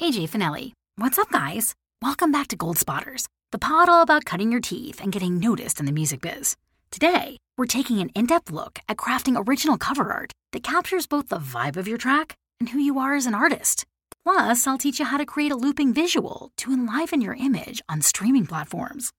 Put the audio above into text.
AJ Finelli. What's up, guys? Welcome back to Gold Spotters, the pod all about cutting your teeth and getting noticed in the music biz. Today, we're taking an in depth look at crafting original cover art that captures both the vibe of your track and who you are as an artist. Plus, I'll teach you how to create a looping visual to enliven your image on streaming platforms.